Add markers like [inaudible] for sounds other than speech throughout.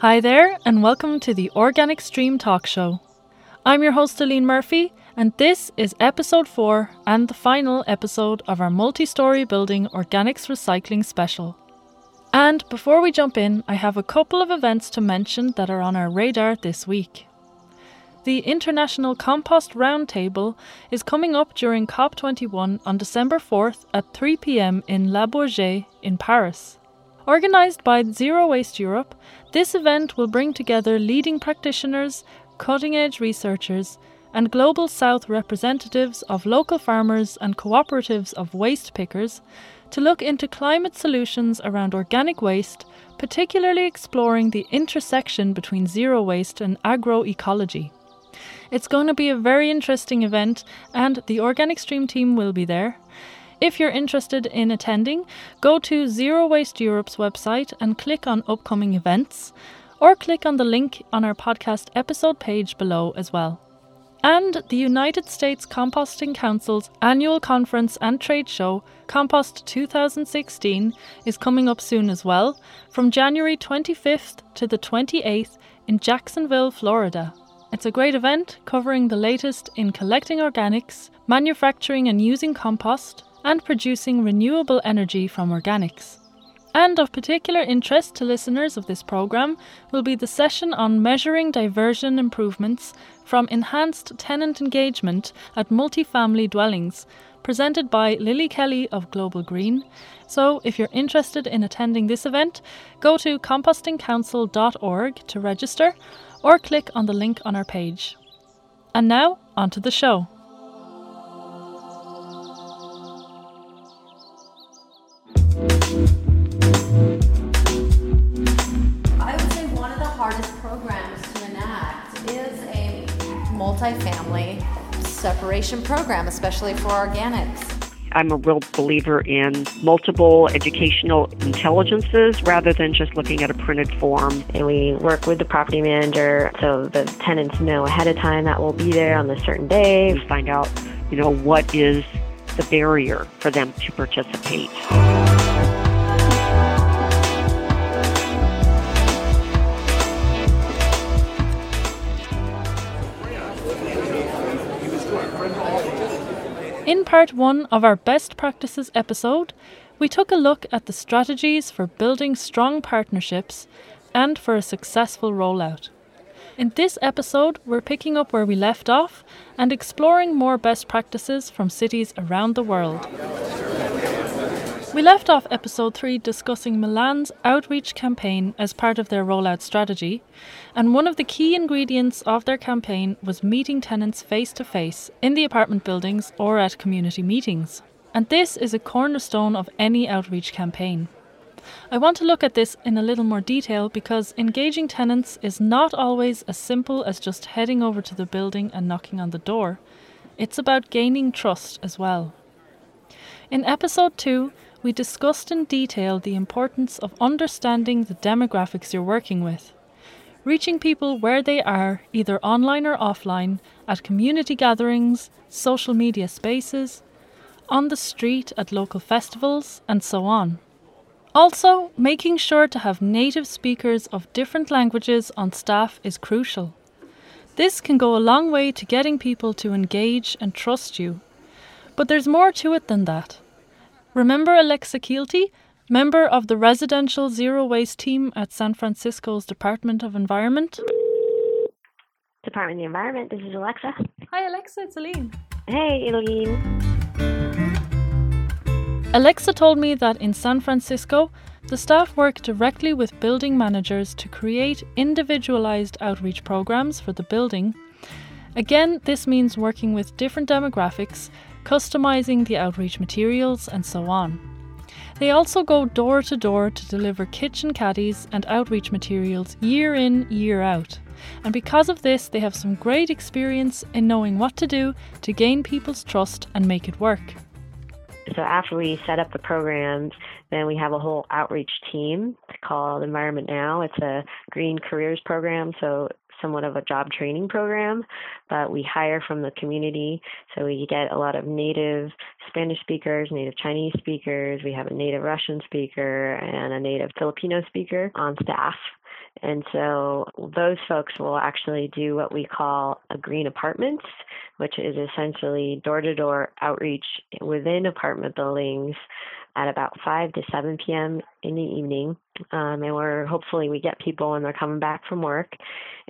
Hi there, and welcome to the Organic Stream Talk Show. I'm your host, Aline Murphy, and this is episode 4 and the final episode of our multi story building organics recycling special. And before we jump in, I have a couple of events to mention that are on our radar this week. The International Compost Roundtable is coming up during COP21 on December 4th at 3 pm in Le Bourget in Paris. Organised by Zero Waste Europe, this event will bring together leading practitioners, cutting edge researchers, and Global South representatives of local farmers and cooperatives of waste pickers to look into climate solutions around organic waste, particularly exploring the intersection between zero waste and agroecology. It's going to be a very interesting event, and the Organic Stream team will be there. If you're interested in attending, go to Zero Waste Europe's website and click on upcoming events, or click on the link on our podcast episode page below as well. And the United States Composting Council's annual conference and trade show, Compost 2016, is coming up soon as well, from January 25th to the 28th in Jacksonville, Florida. It's a great event covering the latest in collecting organics, manufacturing and using compost, and producing renewable energy from organics. And of particular interest to listeners of this programme will be the session on measuring diversion improvements from enhanced tenant engagement at multifamily dwellings, presented by Lily Kelly of Global Green. So, if you're interested in attending this event, go to compostingcouncil.org to register or click on the link on our page. And now, on to the show. Multifamily separation program, especially for organics. I'm a real believer in multiple educational intelligences rather than just looking at a printed form. And we work with the property manager so the tenants know ahead of time that we'll be there on a certain day. We find out, you know, what is the barrier for them to participate. In part one of our Best Practices episode, we took a look at the strategies for building strong partnerships and for a successful rollout. In this episode, we're picking up where we left off and exploring more best practices from cities around the world. We left off episode 3 discussing Milan's outreach campaign as part of their rollout strategy, and one of the key ingredients of their campaign was meeting tenants face to face in the apartment buildings or at community meetings. And this is a cornerstone of any outreach campaign. I want to look at this in a little more detail because engaging tenants is not always as simple as just heading over to the building and knocking on the door. It's about gaining trust as well. In episode 2, we discussed in detail the importance of understanding the demographics you're working with. Reaching people where they are, either online or offline, at community gatherings, social media spaces, on the street at local festivals, and so on. Also, making sure to have native speakers of different languages on staff is crucial. This can go a long way to getting people to engage and trust you. But there's more to it than that. Remember Alexa Kielty, member of the residential zero waste team at San Francisco's Department of Environment? Department of the Environment, this is Alexa. Hi, Alexa, it's Aline. Hey, Aline. Alexa told me that in San Francisco, the staff work directly with building managers to create individualized outreach programs for the building. Again, this means working with different demographics, customizing the outreach materials, and so on. They also go door to door to deliver kitchen caddies and outreach materials year in, year out. And because of this, they have some great experience in knowing what to do to gain people's trust and make it work. So after we set up the programs, then we have a whole outreach team called Environment Now. It's a green careers program, so somewhat of a job training program, but we hire from the community. So we get a lot of native Spanish speakers, native Chinese speakers. We have a native Russian speaker and a native Filipino speaker on staff. And so those folks will actually do what we call a green apartments, which is essentially door to door outreach within apartment buildings at about 5 to 7 p.m. in the evening. Um, and we're hopefully we get people when they're coming back from work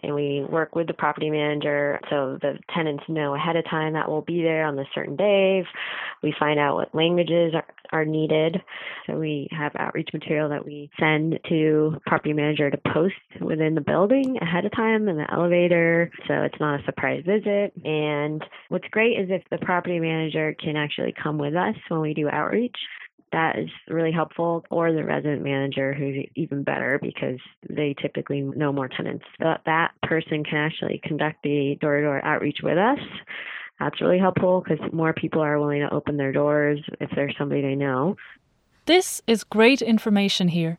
and we work with the property manager so the tenants know ahead of time that we'll be there on a certain day. We find out what languages are, are needed. So we have outreach material that we send to property manager to post within the building ahead of time in the elevator so it's not a surprise visit. And what's great is if the property manager can actually come with us when we do outreach that is really helpful, or the resident manager, who's even better because they typically know more tenants. That that person can actually conduct the door to door outreach with us. That's really helpful because more people are willing to open their doors if there's somebody they know. This is great information here.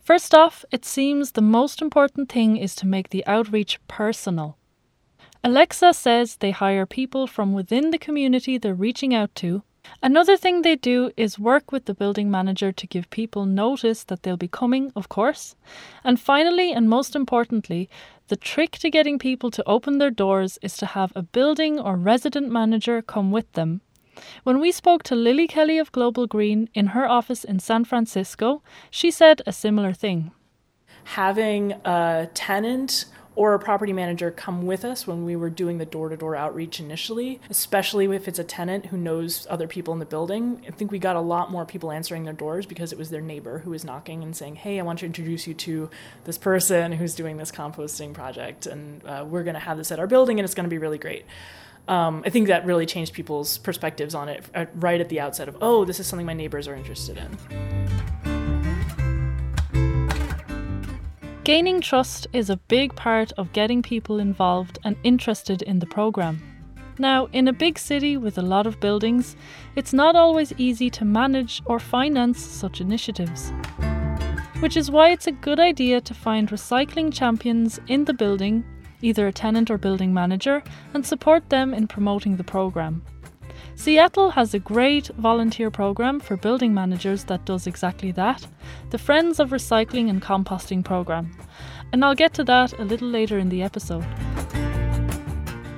First off, it seems the most important thing is to make the outreach personal. Alexa says they hire people from within the community they're reaching out to Another thing they do is work with the building manager to give people notice that they'll be coming, of course. And finally, and most importantly, the trick to getting people to open their doors is to have a building or resident manager come with them. When we spoke to Lily Kelly of Global Green in her office in San Francisco, she said a similar thing. Having a tenant or a property manager come with us when we were doing the door to door outreach initially, especially if it's a tenant who knows other people in the building. I think we got a lot more people answering their doors because it was their neighbor who was knocking and saying, Hey, I want to introduce you to this person who's doing this composting project, and uh, we're going to have this at our building, and it's going to be really great. Um, I think that really changed people's perspectives on it uh, right at the outset of, oh, this is something my neighbors are interested in. Gaining trust is a big part of getting people involved and interested in the programme. Now, in a big city with a lot of buildings, it's not always easy to manage or finance such initiatives. Which is why it's a good idea to find recycling champions in the building, either a tenant or building manager, and support them in promoting the programme. Seattle has a great volunteer program for building managers that does exactly that the Friends of Recycling and Composting program. And I'll get to that a little later in the episode.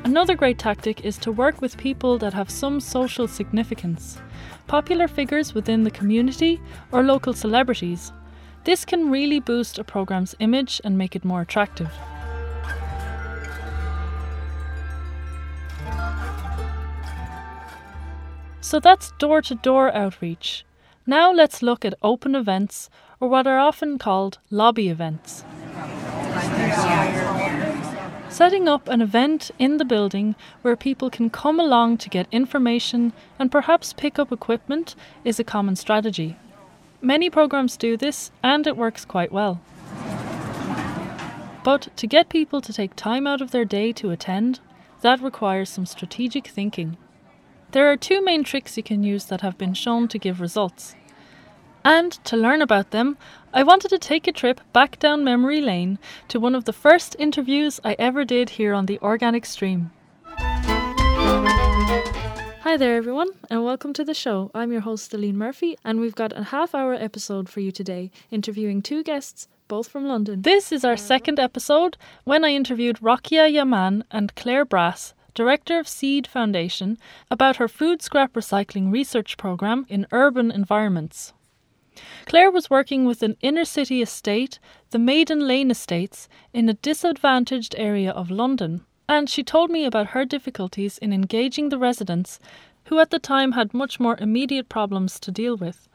Another great tactic is to work with people that have some social significance, popular figures within the community or local celebrities. This can really boost a program's image and make it more attractive. So that's door to door outreach. Now let's look at open events, or what are often called lobby events. Setting up an event in the building where people can come along to get information and perhaps pick up equipment is a common strategy. Many programs do this and it works quite well. But to get people to take time out of their day to attend, that requires some strategic thinking. There are two main tricks you can use that have been shown to give results. And to learn about them, I wanted to take a trip back down memory lane to one of the first interviews I ever did here on the Organic Stream. Hi there, everyone, and welcome to the show. I'm your host, Aline Murphy, and we've got a half hour episode for you today, interviewing two guests, both from London. This is our second episode when I interviewed Rokia Yaman and Claire Brass, Director of Seed Foundation, about her food scrap recycling research program in urban environments. Claire was working with an inner city estate, the Maiden Lane Estates, in a disadvantaged area of London, and she told me about her difficulties in engaging the residents, who at the time had much more immediate problems to deal with.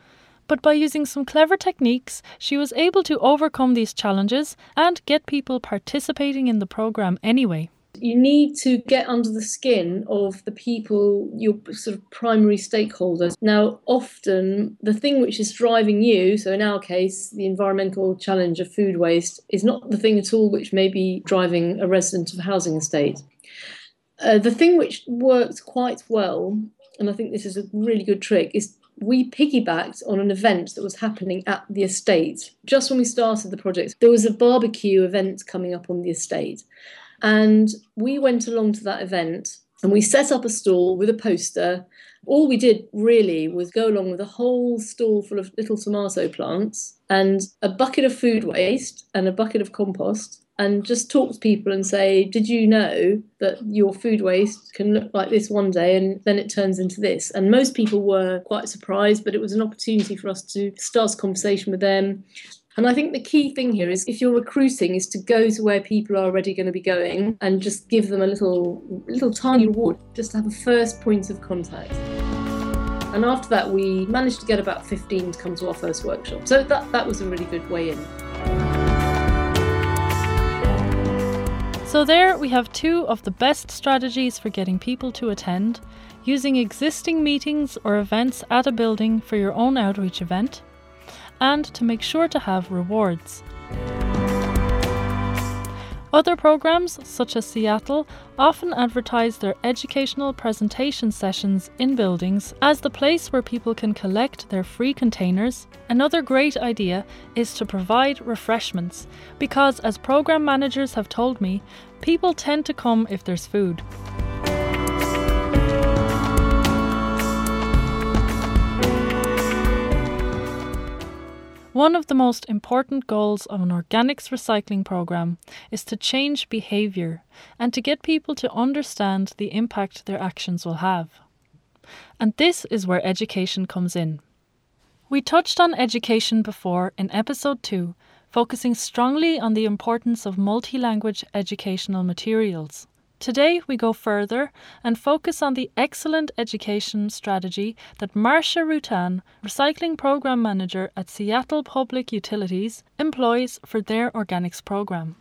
But by using some clever techniques, she was able to overcome these challenges and get people participating in the program anyway. You need to get under the skin of the people, your sort of primary stakeholders. Now, often the thing which is driving you, so in our case, the environmental challenge of food waste, is not the thing at all which may be driving a resident of a housing estate. Uh, the thing which worked quite well, and I think this is a really good trick, is we piggybacked on an event that was happening at the estate. Just when we started the project, there was a barbecue event coming up on the estate. And we went along to that event And we set up a stall with a poster. All we did really was go along with a whole stall full of little tomato plants and a bucket of food waste and a bucket of compost and just talk to people and say, Did you know that your food waste can look like this one day and then it turns into this? And most people were quite surprised, but it was an opportunity for us to start a conversation with them. And I think the key thing here is if you're recruiting is to go to where people are already going to be going and just give them a little little tiny reward, just to have a first point of contact. And after that we managed to get about 15 to come to our first workshop. So that, that was a really good way in. So, there we have two of the best strategies for getting people to attend using existing meetings or events at a building for your own outreach event, and to make sure to have rewards. Other programs, such as Seattle, often advertise their educational presentation sessions in buildings as the place where people can collect their free containers. Another great idea is to provide refreshments, because as program managers have told me, people tend to come if there's food. One of the most important goals of an organics recycling program is to change behaviour and to get people to understand the impact their actions will have. And this is where education comes in. We touched on education before in episode 2, focusing strongly on the importance of multi language educational materials. Today, we go further and focus on the excellent education strategy that Marcia Rutan, Recycling Program Manager at Seattle Public Utilities, employs for their organics program.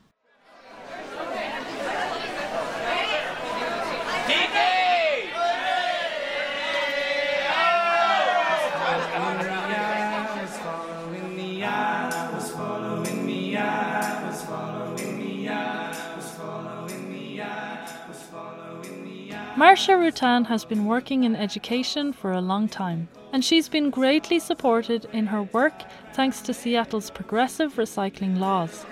Marcia Rutan has been working in education for a long time, and she's been greatly supported in her work thanks to Seattle's progressive recycling laws.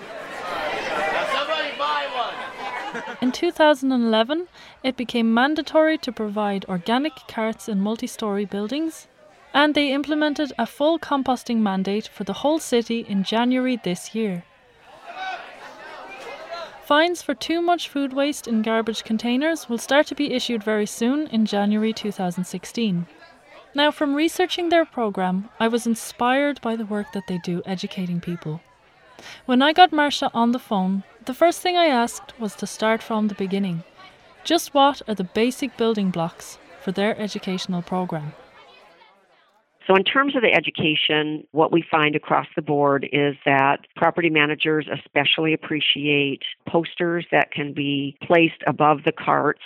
In 2011, it became mandatory to provide organic carts in multi story buildings, and they implemented a full composting mandate for the whole city in January this year. Fines for too much food waste in garbage containers will start to be issued very soon in January 2016. Now, from researching their program, I was inspired by the work that they do educating people. When I got Marcia on the phone, the first thing I asked was to start from the beginning. Just what are the basic building blocks for their educational program? So, in terms of the education, what we find across the board is that property managers especially appreciate posters that can be placed above the carts.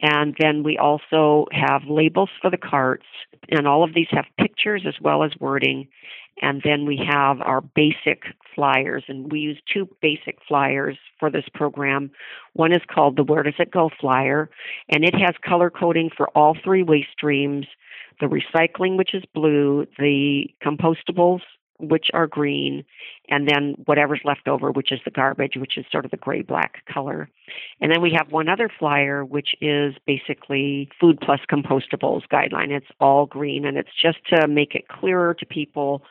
And then we also have labels for the carts, and all of these have pictures as well as wording. And then we have our basic flyers, and we use two basic flyers for this program. One is called the Where Does It Go flyer, and it has color coding for all three waste streams the recycling, which is blue, the compostables, which are green, and then whatever's left over, which is the garbage, which is sort of the gray black color. And then we have one other flyer, which is basically food plus compostables guideline. It's all green, and it's just to make it clearer to people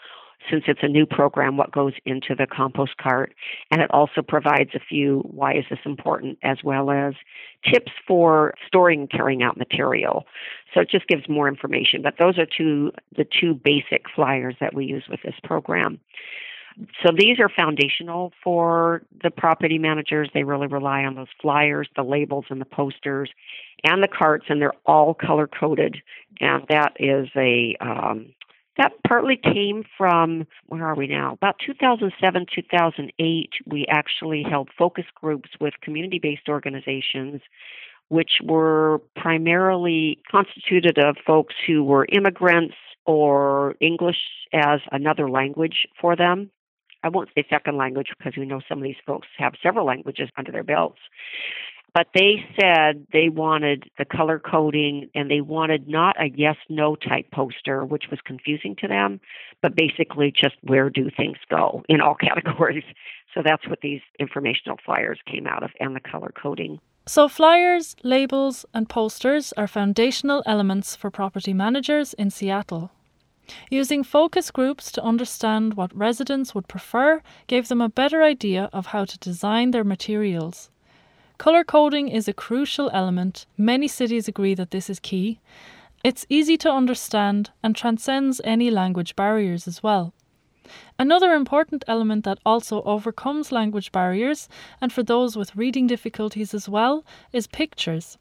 since it's a new program, what goes into the compost cart. And it also provides a few why is this important, as well as tips for storing carrying out material. So it just gives more information. But those are two the two basic flyers that we use with this program. So these are foundational for the property managers. They really rely on those flyers, the labels, and the posters, and the carts, and they're all color coded. And that is a um, that partly came from where are we now? About 2007, 2008, we actually held focus groups with community based organizations, which were primarily constituted of folks who were immigrants or English as another language for them. I won't say second language because we know some of these folks have several languages under their belts. But they said they wanted the color coding and they wanted not a yes no type poster, which was confusing to them, but basically just where do things go in all [laughs] categories. So that's what these informational flyers came out of and the color coding. So, flyers, labels, and posters are foundational elements for property managers in Seattle. Using focus groups to understand what residents would prefer gave them a better idea of how to design their materials. Colour coding is a crucial element. Many cities agree that this is key. It's easy to understand and transcends any language barriers as well. Another important element that also overcomes language barriers, and for those with reading difficulties as well, is pictures.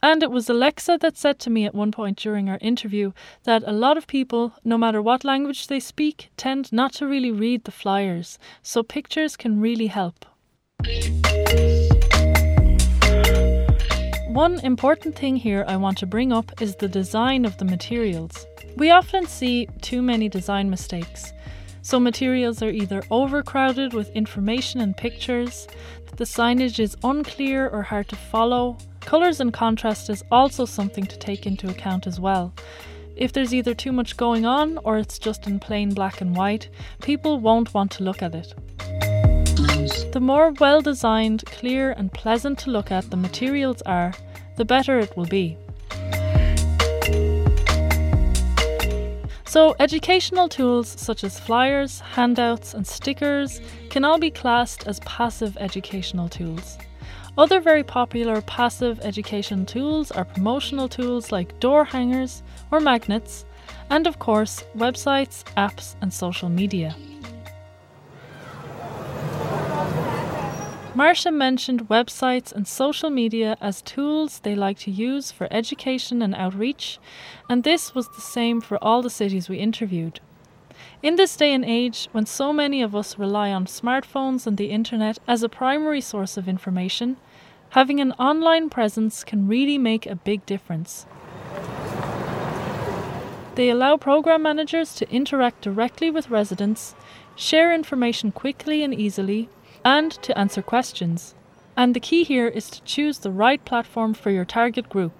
And it was Alexa that said to me at one point during our interview that a lot of people, no matter what language they speak, tend not to really read the flyers, so pictures can really help. One important thing here I want to bring up is the design of the materials. We often see too many design mistakes. So, materials are either overcrowded with information and pictures, the signage is unclear or hard to follow. Colours and contrast is also something to take into account as well. If there's either too much going on or it's just in plain black and white, people won't want to look at it. The more well designed, clear, and pleasant to look at the materials are, the better it will be. So, educational tools such as flyers, handouts, and stickers can all be classed as passive educational tools. Other very popular passive education tools are promotional tools like door hangers or magnets, and of course, websites, apps, and social media. Marcia mentioned websites and social media as tools they like to use for education and outreach, and this was the same for all the cities we interviewed. In this day and age, when so many of us rely on smartphones and the internet as a primary source of information, having an online presence can really make a big difference. They allow program managers to interact directly with residents, share information quickly and easily, and to answer questions. And the key here is to choose the right platform for your target group.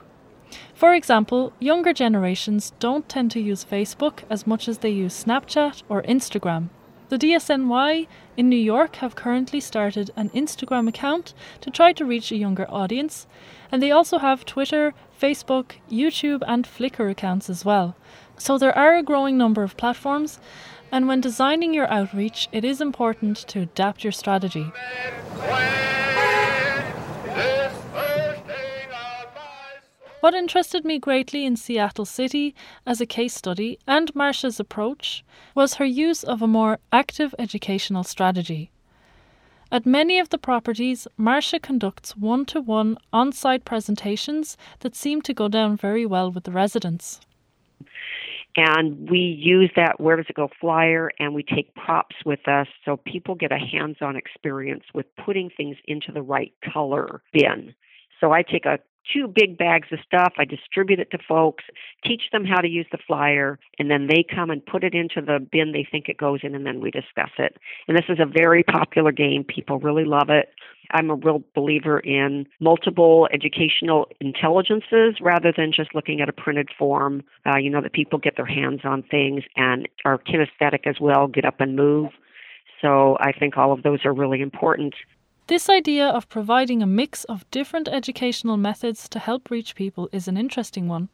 For example, younger generations don't tend to use Facebook as much as they use Snapchat or Instagram. The DSNY in New York have currently started an Instagram account to try to reach a younger audience, and they also have Twitter, Facebook, YouTube, and Flickr accounts as well. So there are a growing number of platforms, and when designing your outreach, it is important to adapt your strategy. What interested me greatly in Seattle City as a case study and Marcia's approach was her use of a more active educational strategy. At many of the properties, Marcia conducts one to one on site presentations that seem to go down very well with the residents. And we use that Where Does It Go flyer and we take props with us so people get a hands on experience with putting things into the right color bin. So I take a two big bags of stuff. I distribute it to folks, teach them how to use the flyer, and then they come and put it into the bin they think it goes in, and then we discuss it. And this is a very popular game. People really love it. I'm a real believer in multiple educational intelligences rather than just looking at a printed form. Uh, you know, that people get their hands on things and are kinesthetic as well, get up and move. So I think all of those are really important. This idea of providing a mix of different educational methods to help reach people is an interesting one,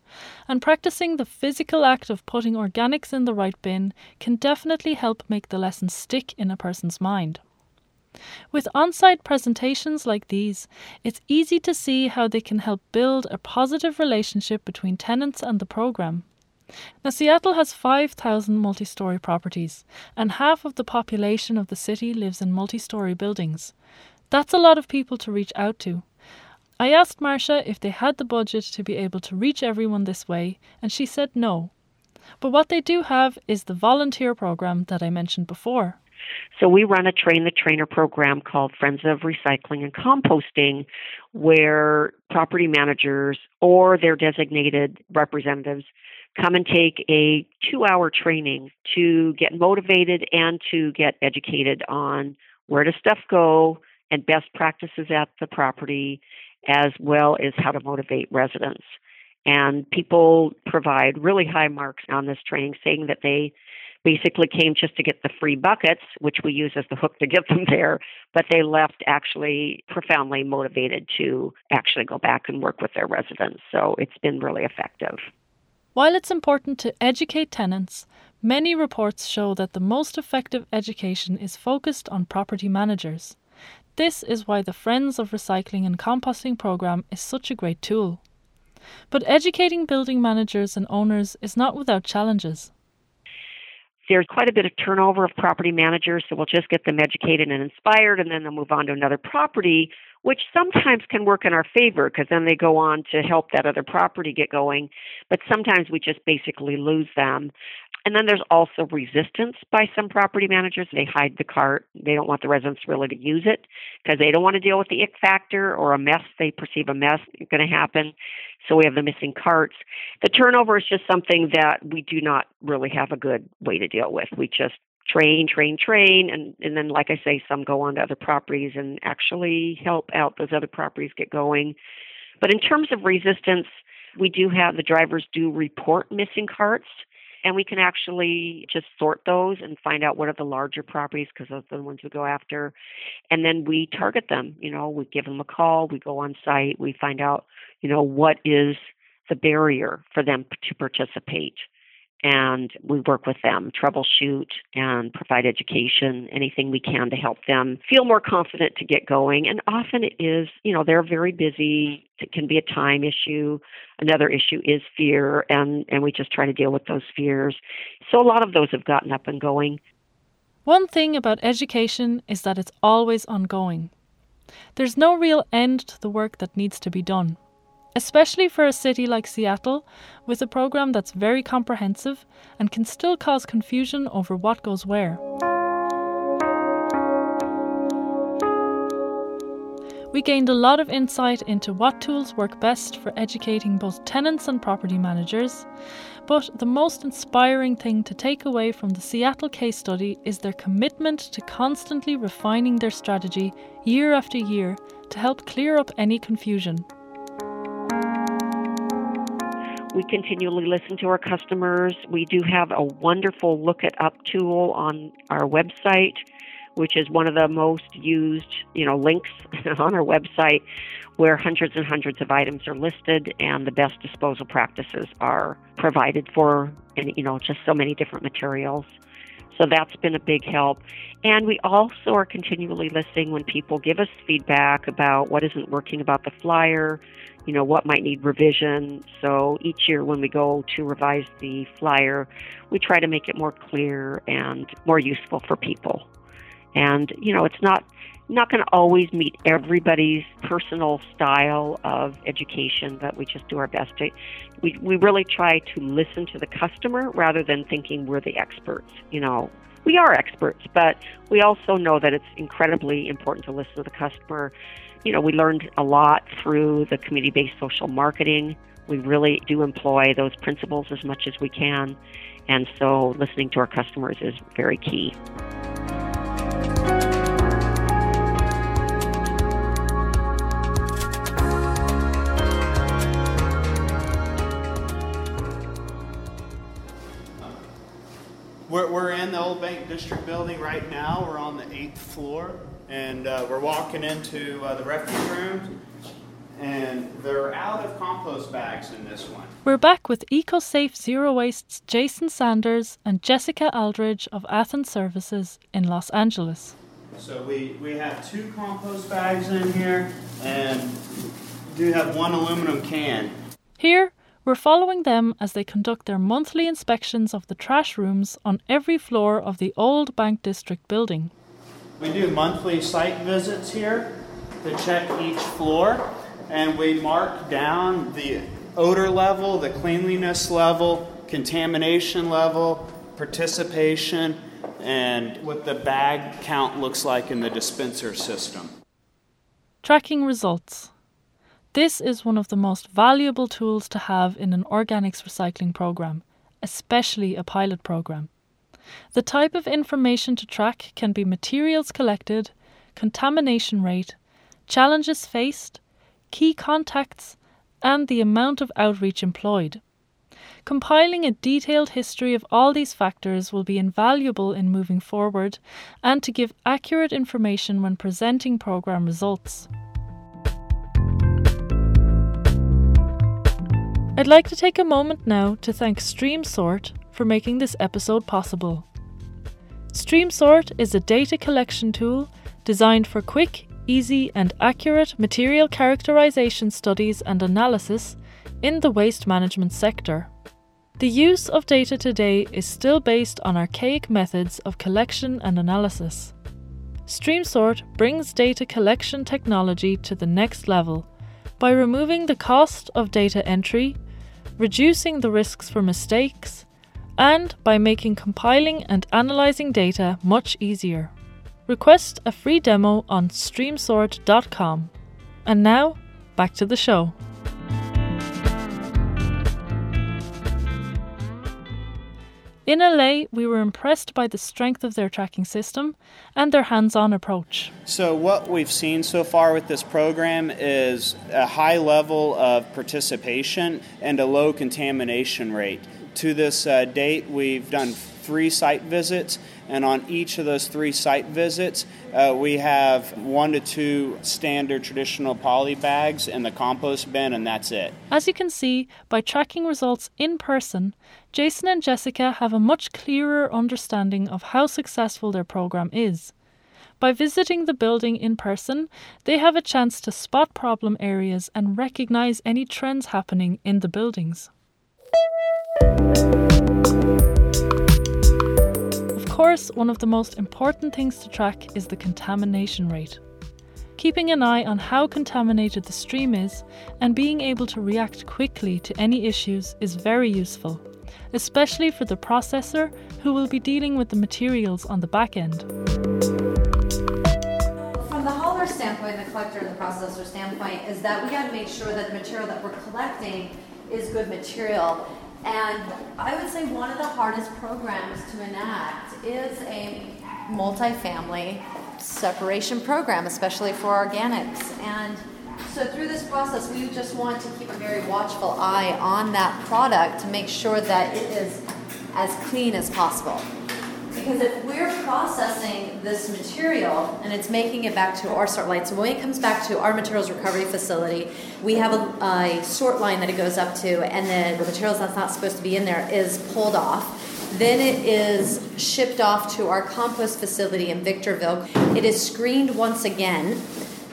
and practicing the physical act of putting organics in the right bin can definitely help make the lesson stick in a person's mind. With on site presentations like these, it's easy to see how they can help build a positive relationship between tenants and the program. Now, Seattle has 5,000 multi story properties, and half of the population of the city lives in multi story buildings. That's a lot of people to reach out to. I asked Marcia if they had the budget to be able to reach everyone this way, and she said no. But what they do have is the volunteer program that I mentioned before. So we run a train the trainer program called Friends of Recycling and Composting, where property managers or their designated representatives come and take a two hour training to get motivated and to get educated on where does stuff go and best practices at the property, as well as how to motivate residents. And people provide really high marks on this training, saying that they basically came just to get the free buckets, which we use as the hook to get [laughs] them there, but they left actually profoundly motivated to actually go back and work with their residents. So it's been really effective. While it's important to educate tenants, many reports show that the most effective education is focused on property managers. This is why the Friends of Recycling and Composting program is such a great tool. But educating building managers and owners is not without challenges. There's quite a bit of turnover of property managers, so we'll just get them educated and inspired, and then they'll move on to another property, which sometimes can work in our favor because then they go on to help that other property get going. But sometimes we just basically lose them. And then there's also resistance by some property managers. They hide the cart. They don't want the residents really to use it because they don't want to deal with the ick factor or a mess. They perceive a mess going to happen. So we have the missing carts. The turnover is just something that we do not really have a good way to deal with. We just train, train, train, and, and then, like I say, some go on to other properties and actually help out those other properties get going. But in terms of resistance, we do have the drivers do report missing carts and we can actually just sort those and find out what are the larger properties because those are the ones we go after. And then we target them you know we give them a call we go on site we find out you know what is the barrier for them to participate and we work with them, troubleshoot and provide education, anything we can to help them feel more confident to get going. And often it is, you know, they're very busy. It can be a time issue. Another issue is fear, and, and we just try to deal with those fears. So a lot of those have gotten up and going. One thing about education is that it's always ongoing. There's no real end to the work that needs to be done especially for a city like Seattle, with a program that's very comprehensive and can still cause confusion over what goes where. We gained a lot of insight into what tools work best for educating both tenants and property managers, but the most inspiring thing to take away from the Seattle case study is their commitment to constantly refining their strategy year after year to help clear up any confusion. We continually listen to our customers. We do have a wonderful look it up tool on our website, which is one of the most used, you know, links [laughs] on our website where hundreds and hundreds of items are listed and the best disposal practices are provided for and you know, just so many different materials. So that's been a big help. And we also are continually listening when people give us feedback about what isn't working about the flyer, you know, what might need revision. So each year when we go to revise the flyer, we try to make it more clear and more useful for people. And, you know, it's not not going to always meet everybody's personal style of education, but we just do our best to. We, we really try to listen to the customer rather than thinking we're the experts. You know, we are experts, but we also know that it's incredibly important to listen to the customer. You know, we learned a lot through the community based social marketing. We really do employ those principles as much as we can. And so listening to our customers is very key. Old Bank District building right now. We're on the eighth floor, and uh, we're walking into uh, the refuse rooms, and they're out of compost bags in this one. We're back with EcoSafe Zero Waste's Jason Sanders and Jessica Aldridge of Athens Services in Los Angeles. So we, we have two compost bags in here, and do have one aluminum can. Here, we're following them as they conduct their monthly inspections of the trash rooms on every floor of the Old Bank District building. We do monthly site visits here to check each floor, and we mark down the odor level, the cleanliness level, contamination level, participation, and what the bag count looks like in the dispenser system. Tracking results. This is one of the most valuable tools to have in an organics recycling program, especially a pilot program. The type of information to track can be materials collected, contamination rate, challenges faced, key contacts, and the amount of outreach employed. Compiling a detailed history of all these factors will be invaluable in moving forward and to give accurate information when presenting programme results. I'd like to take a moment now to thank StreamSort for making this episode possible. StreamSort is a data collection tool designed for quick, easy, and accurate material characterization studies and analysis in the waste management sector. The use of data today is still based on archaic methods of collection and analysis. StreamSort brings data collection technology to the next level by removing the cost of data entry, reducing the risks for mistakes, and by making compiling and analysing data much easier. Request a free demo on streamsort.com. And now, back to the show. In LA, we were impressed by the strength of their tracking system and their hands on approach. So, what we've seen so far with this program is a high level of participation and a low contamination rate. To this uh, date, we've done three site visits, and on each of those three site visits, uh, we have one to two standard traditional poly bags in the compost bin, and that's it. As you can see, by tracking results in person, Jason and Jessica have a much clearer understanding of how successful their program is. By visiting the building in person, they have a chance to spot problem areas and recognize any trends happening in the buildings. Of course, one of the most important things to track is the contamination rate. Keeping an eye on how contaminated the stream is and being able to react quickly to any issues is very useful, especially for the processor who will be dealing with the materials on the back end. From the hauler standpoint, the collector and the processor standpoint, is that we got to make sure that the material that we're collecting is good material and I would say one of the hardest programs to enact is a multifamily separation program, especially for organics. And so through this process, we just want to keep a very watchful eye on that product to make sure that it is as clean as possible. Because if we're processing this material and it's making it back to our sort line, so when it comes back to our materials recovery facility, we have a, a sort line that it goes up to, and then the materials that's not supposed to be in there is pulled off. Then it is shipped off to our compost facility in Victorville. It is screened once again.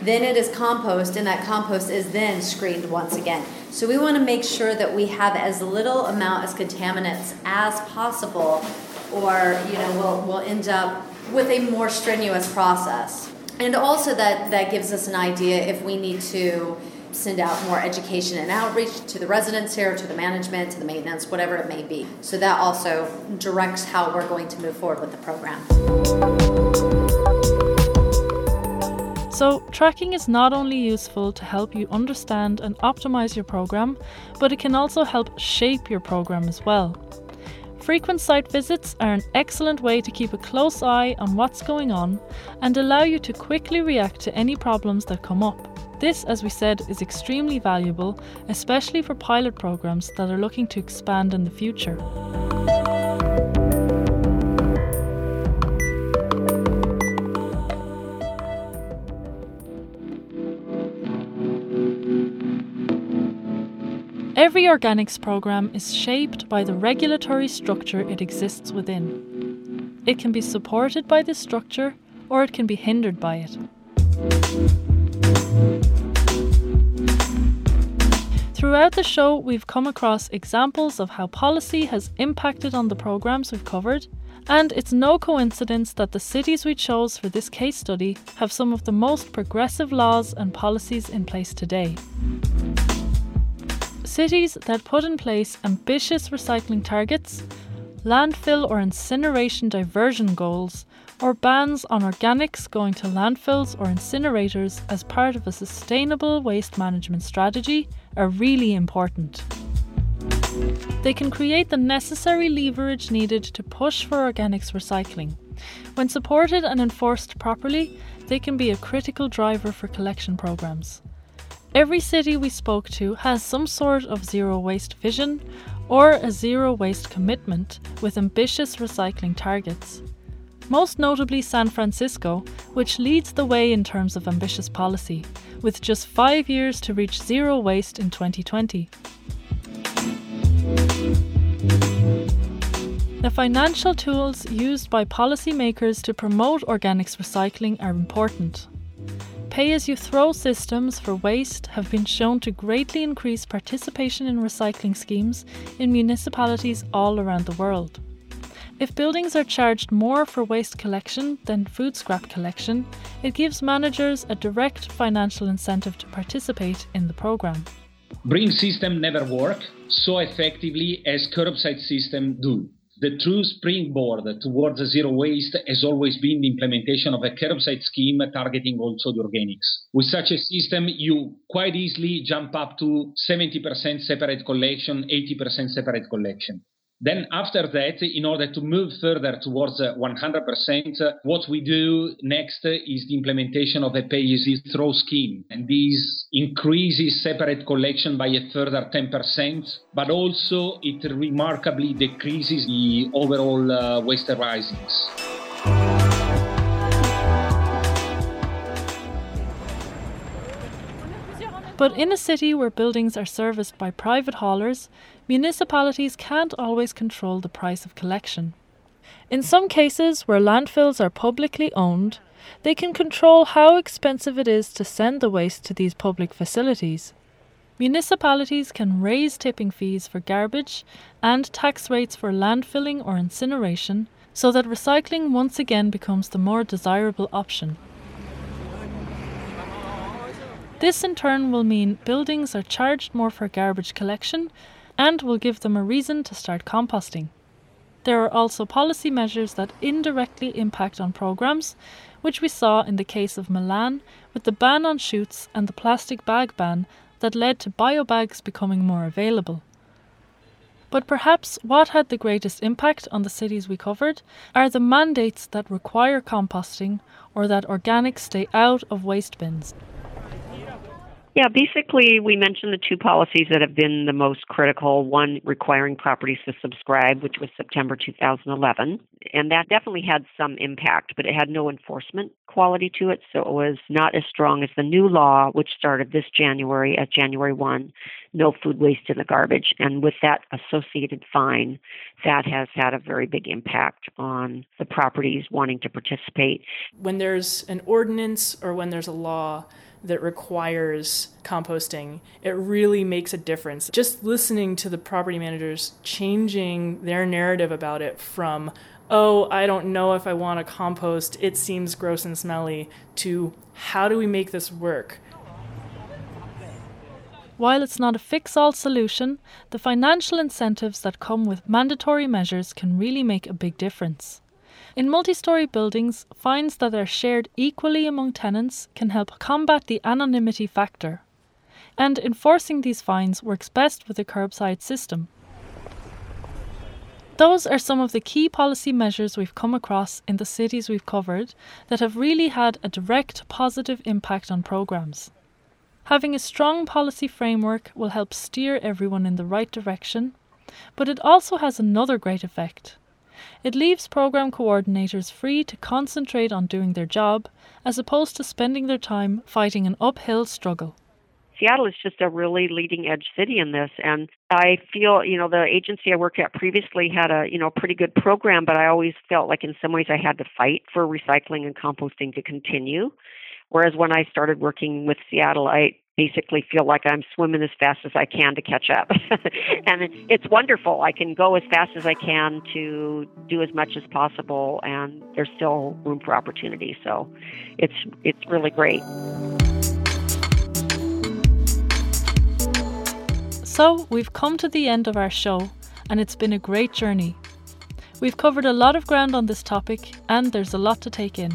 Then it is compost, and that compost is then screened once again. So we want to make sure that we have as little amount as contaminants as possible or you know we'll, we'll end up with a more strenuous process. And also that that gives us an idea if we need to send out more education and outreach to the residents here to the management to the maintenance whatever it may be. So that also directs how we're going to move forward with the program. So, tracking is not only useful to help you understand and optimize your program, but it can also help shape your program as well. Frequent site visits are an excellent way to keep a close eye on what's going on and allow you to quickly react to any problems that come up. This, as we said, is extremely valuable, especially for pilot programs that are looking to expand in the future. Every organics program is shaped by the regulatory structure it exists within. It can be supported by this structure or it can be hindered by it. Throughout the show, we've come across examples of how policy has impacted on the programs we've covered, and it's no coincidence that the cities we chose for this case study have some of the most progressive laws and policies in place today. Cities that put in place ambitious recycling targets, landfill or incineration diversion goals, or bans on organics going to landfills or incinerators as part of a sustainable waste management strategy are really important. They can create the necessary leverage needed to push for organics recycling. When supported and enforced properly, they can be a critical driver for collection programs. Every city we spoke to has some sort of zero waste vision or a zero waste commitment with ambitious recycling targets. Most notably San Francisco, which leads the way in terms of ambitious policy, with just five years to reach zero waste in 2020. The financial tools used by policymakers to promote organics recycling are important. Pay as you throw systems for waste have been shown to greatly increase participation in recycling schemes in municipalities all around the world. If buildings are charged more for waste collection than food scrap collection, it gives managers a direct financial incentive to participate in the programme. Bring system never work so effectively as curbside system do. The true springboard towards zero waste has always been the implementation of a curbside scheme targeting also the organics. With such a system, you quite easily jump up to 70% separate collection, 80% separate collection. Then after that, in order to move further towards 100%, uh, what we do next is the implementation of a pay-as-you-throw scheme. And this increases separate collection by a further 10%, but also it remarkably decreases the overall uh, waste arisings. But in a city where buildings are serviced by private haulers, municipalities can't always control the price of collection. In some cases where landfills are publicly owned, they can control how expensive it is to send the waste to these public facilities. Municipalities can raise tipping fees for garbage and tax rates for landfilling or incineration so that recycling once again becomes the more desirable option. This in turn will mean buildings are charged more for garbage collection and will give them a reason to start composting. There are also policy measures that indirectly impact on programs, which we saw in the case of Milan with the ban on chutes and the plastic bag ban that led to biobags becoming more available. But perhaps what had the greatest impact on the cities we covered are the mandates that require composting or that organics stay out of waste bins. Yeah, basically, we mentioned the two policies that have been the most critical one requiring properties to subscribe, which was September 2011. And that definitely had some impact, but it had no enforcement quality to it. So it was not as strong as the new law, which started this January at January 1 no food waste in the garbage. And with that associated fine, that has had a very big impact on the properties wanting to participate. When there's an ordinance or when there's a law, that requires composting, it really makes a difference. Just listening to the property managers changing their narrative about it from, oh, I don't know if I want to compost, it seems gross and smelly, to how do we make this work? While it's not a fix all solution, the financial incentives that come with mandatory measures can really make a big difference. In multi story buildings, fines that are shared equally among tenants can help combat the anonymity factor. And enforcing these fines works best with a curbside system. Those are some of the key policy measures we've come across in the cities we've covered that have really had a direct positive impact on programs. Having a strong policy framework will help steer everyone in the right direction, but it also has another great effect. It leaves program coordinators free to concentrate on doing their job as opposed to spending their time fighting an uphill struggle. Seattle is just a really leading edge city in this and I feel, you know, the agency I worked at previously had a, you know, pretty good program, but I always felt like in some ways I had to fight for recycling and composting to continue. Whereas when I started working with Seattle, I basically feel like I'm swimming as fast as I can to catch up. [laughs] and it's wonderful. I can go as fast as I can to do as much as possible and there's still room for opportunity. So it's it's really great. So, we've come to the end of our show and it's been a great journey. We've covered a lot of ground on this topic and there's a lot to take in.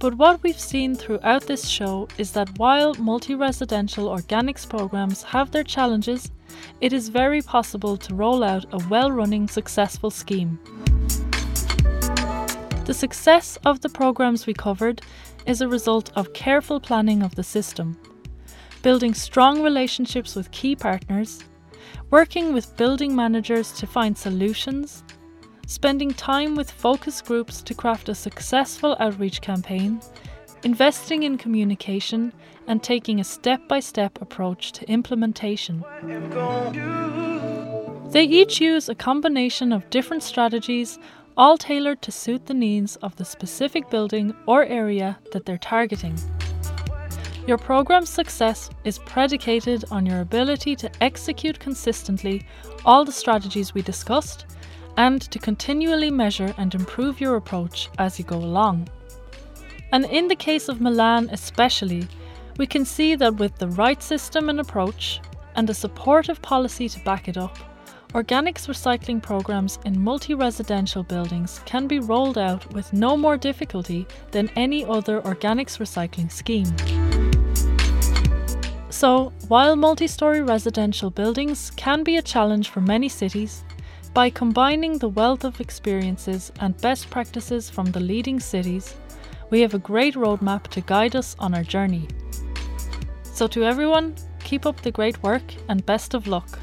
But what we've seen throughout this show is that while multi residential organics programs have their challenges, it is very possible to roll out a well running, successful scheme. The success of the programs we covered is a result of careful planning of the system, building strong relationships with key partners, working with building managers to find solutions, spending time with focus groups to craft a successful outreach campaign, investing in communication, and taking a step by step approach to implementation. They each use a combination of different strategies, all tailored to suit the needs of the specific building or area that they're targeting. Your program's success is predicated on your ability to execute consistently all the strategies we discussed and to continually measure and improve your approach as you go along. And in the case of Milan, especially, we can see that with the right system and approach, and a supportive policy to back it up, organics recycling programs in multi residential buildings can be rolled out with no more difficulty than any other organics recycling scheme. So, while multi story residential buildings can be a challenge for many cities, by combining the wealth of experiences and best practices from the leading cities, we have a great roadmap to guide us on our journey. So, to everyone, keep up the great work and best of luck.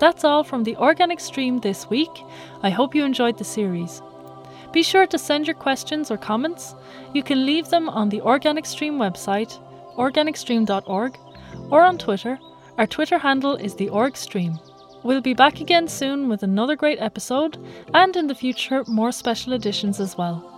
That's all from the Organic Stream this week. I hope you enjoyed the series. Be sure to send your questions or comments. You can leave them on the Organic Stream website, organicstream.org, or on Twitter. Our Twitter handle is the OrgStream. We'll be back again soon with another great episode, and in the future, more special editions as well.